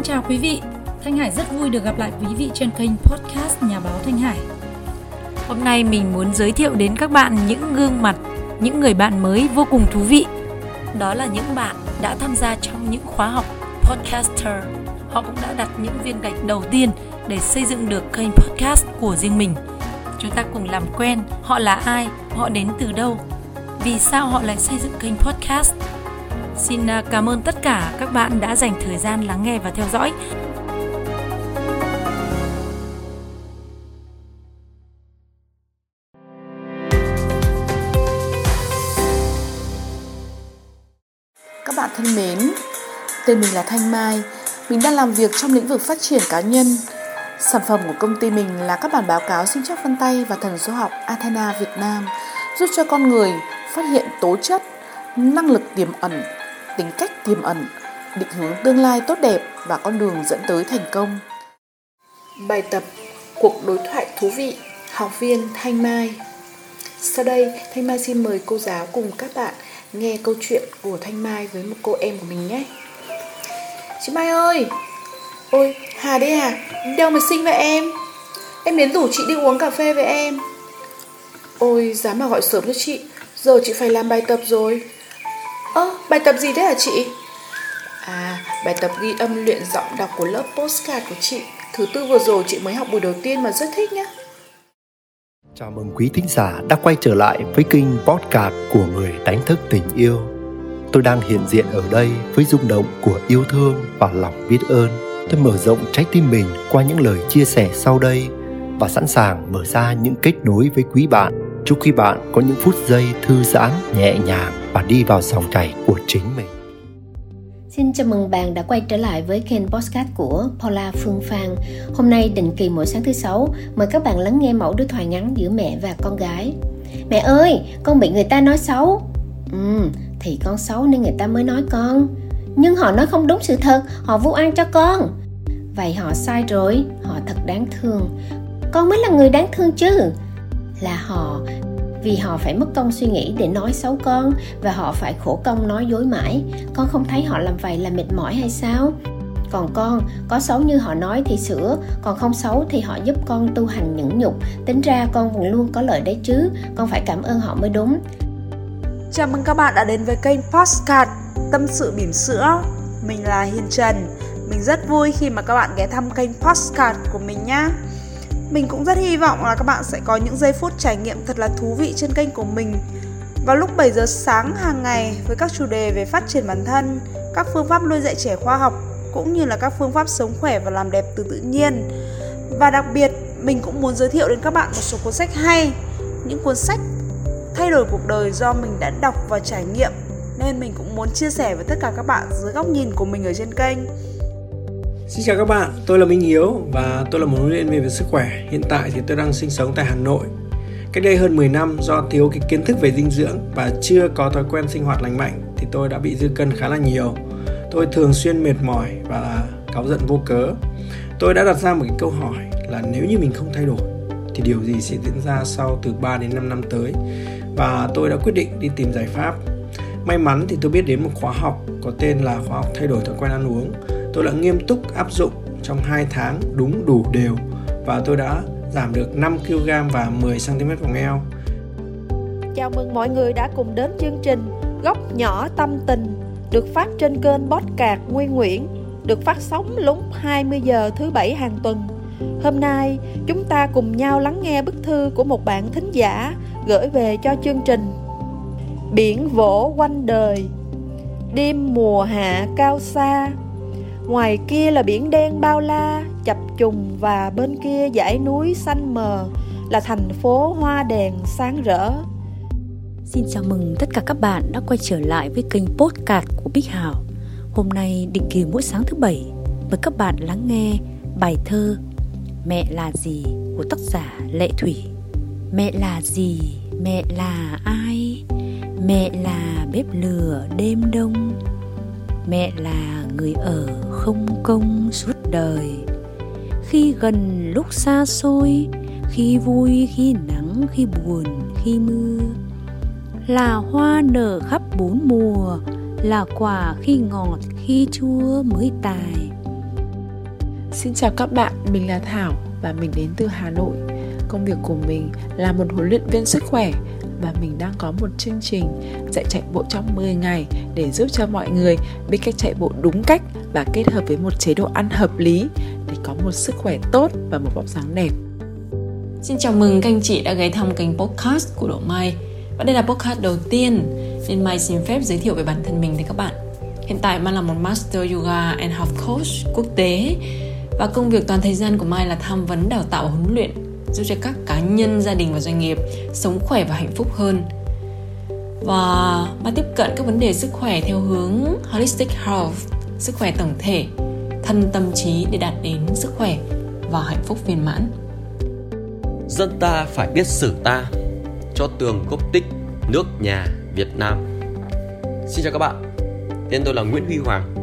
Xin chào quý vị, Thanh Hải rất vui được gặp lại quý vị trên kênh podcast Nhà báo Thanh Hải. Hôm nay mình muốn giới thiệu đến các bạn những gương mặt, những người bạn mới vô cùng thú vị. Đó là những bạn đã tham gia trong những khóa học podcaster. Họ cũng đã đặt những viên gạch đầu tiên để xây dựng được kênh podcast của riêng mình. Chúng ta cùng làm quen, họ là ai, họ đến từ đâu, vì sao họ lại xây dựng kênh podcast. Xin à, cảm ơn tất cả các bạn đã dành thời gian lắng nghe và theo dõi. Các bạn thân mến, tên mình là Thanh Mai, mình đang làm việc trong lĩnh vực phát triển cá nhân. Sản phẩm của công ty mình là các bản báo cáo sinh chắc vân tay và thần số học Athena Việt Nam, giúp cho con người phát hiện tố chất, năng lực tiềm ẩn, tính cách tiềm ẩn, định hướng tương lai tốt đẹp và con đường dẫn tới thành công. Bài tập Cuộc đối thoại thú vị Học viên Thanh Mai Sau đây, Thanh Mai xin mời cô giáo cùng các bạn nghe câu chuyện của Thanh Mai với một cô em của mình nhé. Chị Mai ơi! Ôi, Hà đấy à? Đâu mà xinh vậy em? Em đến rủ chị đi uống cà phê với em. Ôi, dám mà gọi sớm cho chị. Giờ chị phải làm bài tập rồi. Ơ, bài tập gì thế hả chị? À, bài tập ghi âm luyện giọng đọc của lớp postcard của chị. Thứ tư vừa rồi chị mới học buổi đầu tiên mà rất thích nhá. Chào mừng quý thính giả đã quay trở lại với kênh podcast của người đánh thức tình yêu. Tôi đang hiện diện ở đây với rung động của yêu thương và lòng biết ơn. Tôi mở rộng trái tim mình qua những lời chia sẻ sau đây và sẵn sàng mở ra những kết nối với quý bạn. Chúc quý bạn có những phút giây thư giãn, nhẹ nhàng và đi vào dòng chảy của chính mình. Xin chào mừng bạn đã quay trở lại với kênh podcast của Paula Phương Phan. Hôm nay định kỳ mỗi sáng thứ sáu, mời các bạn lắng nghe mẫu đối thoại ngắn giữa mẹ và con gái. Mẹ ơi, con bị người ta nói xấu. Ừ, thì con xấu nên người ta mới nói con. Nhưng họ nói không đúng sự thật, họ vu oan cho con. Vậy họ sai rồi, họ thật đáng thương. Con mới là người đáng thương chứ. Là họ. Vì họ phải mất công suy nghĩ để nói xấu con và họ phải khổ công nói dối mãi. Con không thấy họ làm vậy là mệt mỏi hay sao? Còn con, có xấu như họ nói thì sửa. Còn không xấu thì họ giúp con tu hành nhẫn nhục. Tính ra con vẫn luôn có lợi đấy chứ. Con phải cảm ơn họ mới đúng. Chào mừng các bạn đã đến với kênh Postcard Tâm sự bỉm sữa. Mình là Hiền Trần. Mình rất vui khi mà các bạn ghé thăm kênh Postcard của mình nhé mình cũng rất hy vọng là các bạn sẽ có những giây phút trải nghiệm thật là thú vị trên kênh của mình vào lúc 7 giờ sáng hàng ngày với các chủ đề về phát triển bản thân, các phương pháp nuôi dạy trẻ khoa học cũng như là các phương pháp sống khỏe và làm đẹp từ tự nhiên. Và đặc biệt, mình cũng muốn giới thiệu đến các bạn một số cuốn sách hay, những cuốn sách thay đổi cuộc đời do mình đã đọc và trải nghiệm nên mình cũng muốn chia sẻ với tất cả các bạn dưới góc nhìn của mình ở trên kênh. Xin chào các bạn, tôi là Minh Hiếu và tôi là một huấn luyện viên về sức khỏe. Hiện tại thì tôi đang sinh sống tại Hà Nội. Cách đây hơn 10 năm do thiếu cái kiến thức về dinh dưỡng và chưa có thói quen sinh hoạt lành mạnh thì tôi đã bị dư cân khá là nhiều. Tôi thường xuyên mệt mỏi và cáu giận vô cớ. Tôi đã đặt ra một cái câu hỏi là nếu như mình không thay đổi thì điều gì sẽ diễn ra sau từ 3 đến 5 năm tới. Và tôi đã quyết định đi tìm giải pháp. May mắn thì tôi biết đến một khóa học có tên là khóa học thay đổi thói quen ăn uống tôi đã nghiêm túc áp dụng trong 2 tháng đúng đủ đều và tôi đã giảm được 5 kg và 10 cm vòng eo. Chào mừng mọi người đã cùng đến chương trình Góc nhỏ tâm tình được phát trên kênh Podcast Nguyên Nguyễn, được phát sóng lúc 20 giờ thứ bảy hàng tuần. Hôm nay, chúng ta cùng nhau lắng nghe bức thư của một bạn thính giả gửi về cho chương trình. Biển vỗ quanh đời, đêm mùa hạ cao xa, Ngoài kia là biển đen bao la, chập trùng và bên kia dãy núi xanh mờ là thành phố hoa đèn sáng rỡ. Xin chào mừng tất cả các bạn đã quay trở lại với kênh podcast của Bích Hảo. Hôm nay định kỳ mỗi sáng thứ bảy mời các bạn lắng nghe bài thơ Mẹ là gì của tác giả Lệ Thủy. Mẹ là gì? Mẹ là ai? Mẹ là bếp lửa đêm đông mẹ là người ở không công suốt đời. Khi gần lúc xa xôi khi vui khi nắng khi buồn khi mưa. Là hoa nở khắp bốn mùa là quả khi ngọt khi chua mới tài. Xin chào các bạn, mình là Thảo và mình đến từ Hà Nội. Công việc của mình là một huấn luyện viên sức khỏe và mình đang có một chương trình dạy chạy bộ trong 10 ngày để giúp cho mọi người biết cách chạy bộ đúng cách và kết hợp với một chế độ ăn hợp lý để có một sức khỏe tốt và một vóc dáng đẹp. Xin chào mừng các anh chị đã ghé thăm kênh podcast của Độ Mai Và đây là podcast đầu tiên nên Mai xin phép giới thiệu về bản thân mình với các bạn Hiện tại Mai là một Master Yoga and Health Coach quốc tế Và công việc toàn thời gian của Mai là tham vấn đào tạo và huấn luyện Giúp cho các cá nhân, gia đình và doanh nghiệp sống khỏe và hạnh phúc hơn. Và ba tiếp cận các vấn đề sức khỏe theo hướng Holistic Health Sức khỏe tổng thể, thân tâm trí để đạt đến sức khỏe và hạnh phúc viên mãn. Dân ta phải biết sử ta Cho tường gốc tích nước nhà Việt Nam. Xin chào các bạn Tên tôi là Nguyễn Huy Hoàng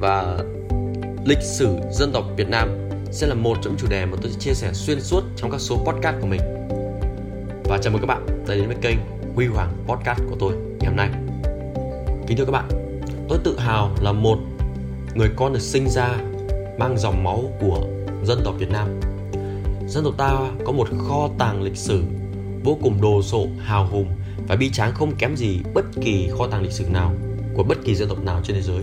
Và lịch sử dân tộc Việt Nam sẽ là một trong những chủ đề mà tôi sẽ chia sẻ xuyên suốt trong các số podcast của mình Và chào mừng các bạn đã đến với kênh Huy Hoàng Podcast của tôi ngày hôm nay Kính thưa các bạn Tôi tự hào là một người con được sinh ra mang dòng máu của dân tộc Việt Nam dân tộc ta có một kho tàng lịch sử vô cùng đồ sộ, hào hùng và bi tráng không kém gì bất kỳ kho tàng lịch sử nào của bất kỳ dân tộc nào trên thế giới.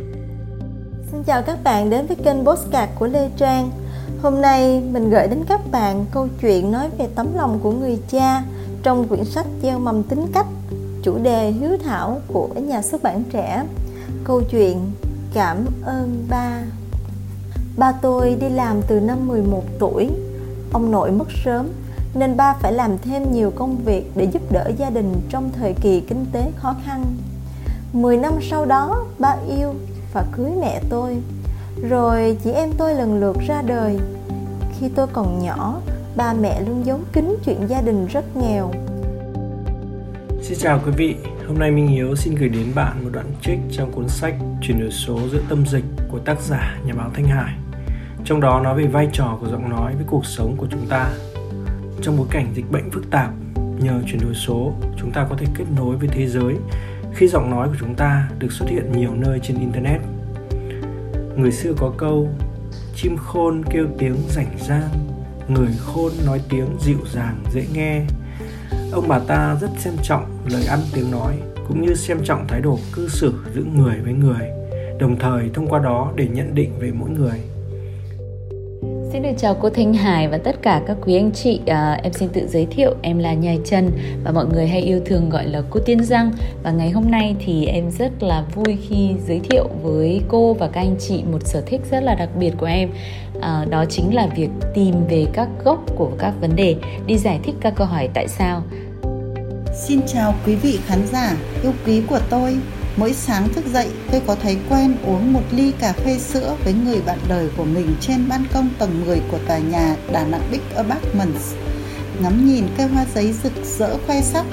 Xin chào các bạn đến với kênh Postcard của Lê Trang. Hôm nay mình gửi đến các bạn câu chuyện nói về tấm lòng của người cha trong quyển sách Gieo mầm tính cách, chủ đề hiếu thảo của nhà xuất bản trẻ. Câu chuyện Cảm ơn ba. Ba tôi đi làm từ năm 11 tuổi ông nội mất sớm nên ba phải làm thêm nhiều công việc để giúp đỡ gia đình trong thời kỳ kinh tế khó khăn. Mười năm sau đó, ba yêu và cưới mẹ tôi. Rồi chị em tôi lần lượt ra đời. Khi tôi còn nhỏ, ba mẹ luôn giấu kín chuyện gia đình rất nghèo. Xin chào quý vị, hôm nay Minh Hiếu xin gửi đến bạn một đoạn trích trong cuốn sách Chuyển đổi số giữa tâm dịch của tác giả nhà báo Thanh Hải trong đó nói về vai trò của giọng nói với cuộc sống của chúng ta trong bối cảnh dịch bệnh phức tạp nhờ chuyển đổi số chúng ta có thể kết nối với thế giới khi giọng nói của chúng ta được xuất hiện nhiều nơi trên internet người xưa có câu, chim khôn kêu tiếng rảnh rang, người khôn nói tiếng dịu dàng dễ nghe. Ông bà ta rất xem trọng lời ăn tiếng nói, cũng như xem trọng thái độ cư xử giữa người với người, đồng thời thông qua đó để nhận định về mỗi người. Xin được chào cô Thanh Hải và tất cả các quý anh chị. À, em xin tự giới thiệu, em là Nhài Trần và mọi người hay yêu thương gọi là cô Tiên Giang Và ngày hôm nay thì em rất là vui khi giới thiệu với cô và các anh chị một sở thích rất là đặc biệt của em. À, đó chính là việc tìm về các gốc của các vấn đề, đi giải thích các câu hỏi tại sao. Xin chào quý vị khán giả yêu quý của tôi. Mỗi sáng thức dậy, tôi có thấy quen uống một ly cà phê sữa với người bạn đời của mình trên ban công tầng 10 của tòa nhà Đà Nẵng Big Apartments. Ngắm nhìn cây hoa giấy rực rỡ khoe sắc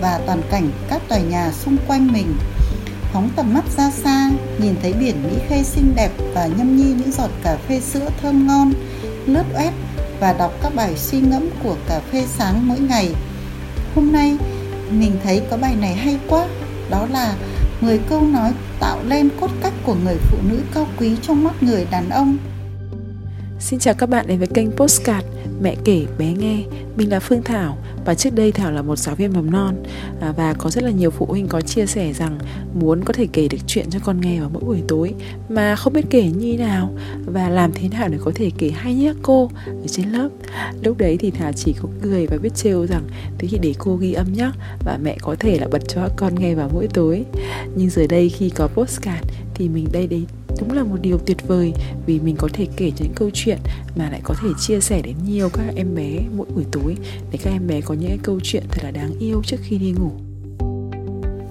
và toàn cảnh các tòa nhà xung quanh mình. Phóng tầm mắt ra xa, nhìn thấy biển Mỹ Khê xinh đẹp và nhâm nhi những giọt cà phê sữa thơm ngon, lướt web và đọc các bài suy ngẫm của cà phê sáng mỗi ngày. Hôm nay, mình thấy có bài này hay quá, đó là 10 câu nói tạo lên cốt cách của người phụ nữ cao quý trong mắt người đàn ông. Xin chào các bạn đến với kênh Postcard Mẹ kể bé nghe, Mình là Phương Thảo và trước đây Thảo là một giáo viên mầm non à, và có rất là nhiều phụ huynh có chia sẻ rằng muốn có thể kể được chuyện cho con nghe vào mỗi buổi tối, mà không biết kể như nào và làm thế nào để có thể kể hay nhất cô ở trên lớp. Lúc đấy thì Thảo chỉ có cười và biết trêu rằng thế thì để cô ghi âm nhé và mẹ có thể là bật cho con nghe vào mỗi tối. Nhưng giờ đây khi có postcard thì mình đây đấy đúng là một điều tuyệt vời vì mình có thể kể những câu chuyện mà lại có thể chia sẻ đến nhiều các em bé mỗi buổi tối để các em bé có những câu chuyện thật là đáng yêu trước khi đi ngủ.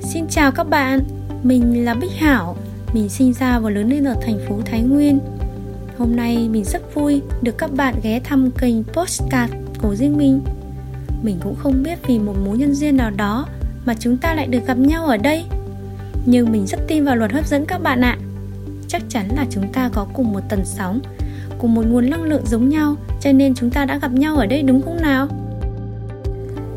Xin chào các bạn, mình là Bích Hảo, mình sinh ra và lớn lên ở thành phố Thái Nguyên. Hôm nay mình rất vui được các bạn ghé thăm kênh Postcard của riêng mình. Mình cũng không biết vì một mối nhân duyên nào đó mà chúng ta lại được gặp nhau ở đây. Nhưng mình rất tin vào luật hấp dẫn các bạn ạ. À chắc chắn là chúng ta có cùng một tần sóng cùng một nguồn năng lượng giống nhau cho nên chúng ta đã gặp nhau ở đây đúng không nào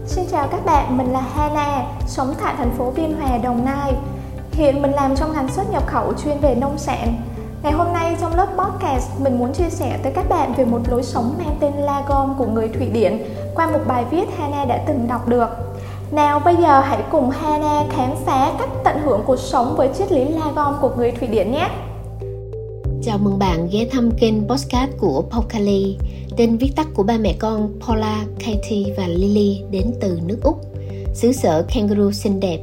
Xin chào các bạn, mình là Hana, sống tại thành phố Biên Hòa, Đồng Nai. Hiện mình làm trong ngành xuất nhập khẩu chuyên về nông sản. Ngày hôm nay trong lớp podcast mình muốn chia sẻ tới các bạn về một lối sống mang tên Lagom của người Thụy Điển qua một bài viết Hana đã từng đọc được. Nào bây giờ hãy cùng Hana khám phá cách tận hưởng cuộc sống với triết lý Lagom của người Thụy Điển nhé. Chào mừng bạn ghé thăm kênh podcast của Pokali, tên viết tắt của ba mẹ con Paula, Katie và Lily đến từ nước Úc, xứ sở kangaroo xinh đẹp.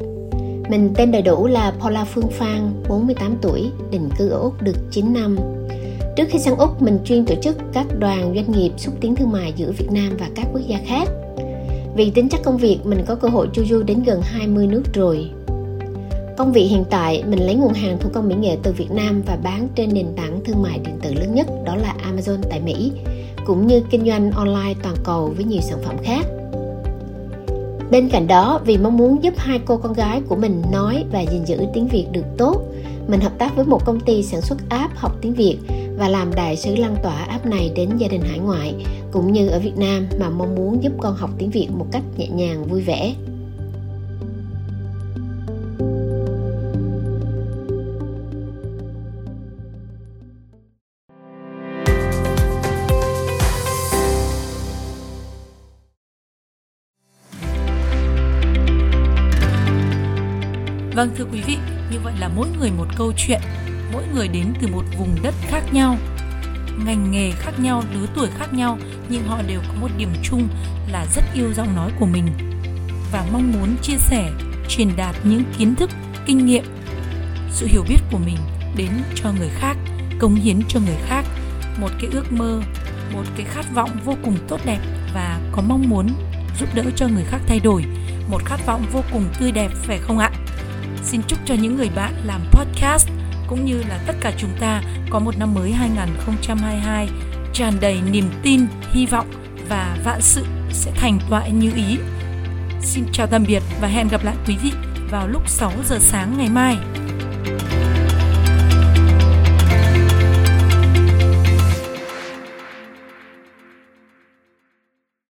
Mình tên đầy đủ là Paula Phương Phan, 48 tuổi, định cư ở Úc được 9 năm. Trước khi sang Úc, mình chuyên tổ chức các đoàn doanh nghiệp xúc tiến thương mại giữa Việt Nam và các quốc gia khác. Vì tính chất công việc, mình có cơ hội chu du đến gần 20 nước rồi. Công việc hiện tại, mình lấy nguồn hàng thủ công mỹ nghệ từ Việt Nam và bán trên nền tảng thương mại điện tử lớn nhất đó là Amazon tại Mỹ, cũng như kinh doanh online toàn cầu với nhiều sản phẩm khác. Bên cạnh đó, vì mong muốn giúp hai cô con gái của mình nói và gìn giữ tiếng Việt được tốt, mình hợp tác với một công ty sản xuất app học tiếng Việt và làm đại sứ lan tỏa app này đến gia đình hải ngoại cũng như ở Việt Nam mà mong muốn giúp con học tiếng Việt một cách nhẹ nhàng vui vẻ. Vâng thưa quý vị, như vậy là mỗi người một câu chuyện, mỗi người đến từ một vùng đất khác nhau, ngành nghề khác nhau, lứa tuổi khác nhau nhưng họ đều có một điểm chung là rất yêu giọng nói của mình và mong muốn chia sẻ, truyền đạt những kiến thức, kinh nghiệm, sự hiểu biết của mình đến cho người khác, cống hiến cho người khác một cái ước mơ, một cái khát vọng vô cùng tốt đẹp và có mong muốn giúp đỡ cho người khác thay đổi, một khát vọng vô cùng tươi đẹp phải không ạ? Xin chúc cho những người bạn làm podcast cũng như là tất cả chúng ta có một năm mới 2022 tràn đầy niềm tin, hy vọng và vạn sự sẽ thành toại như ý. Xin chào tạm biệt và hẹn gặp lại quý vị vào lúc 6 giờ sáng ngày mai.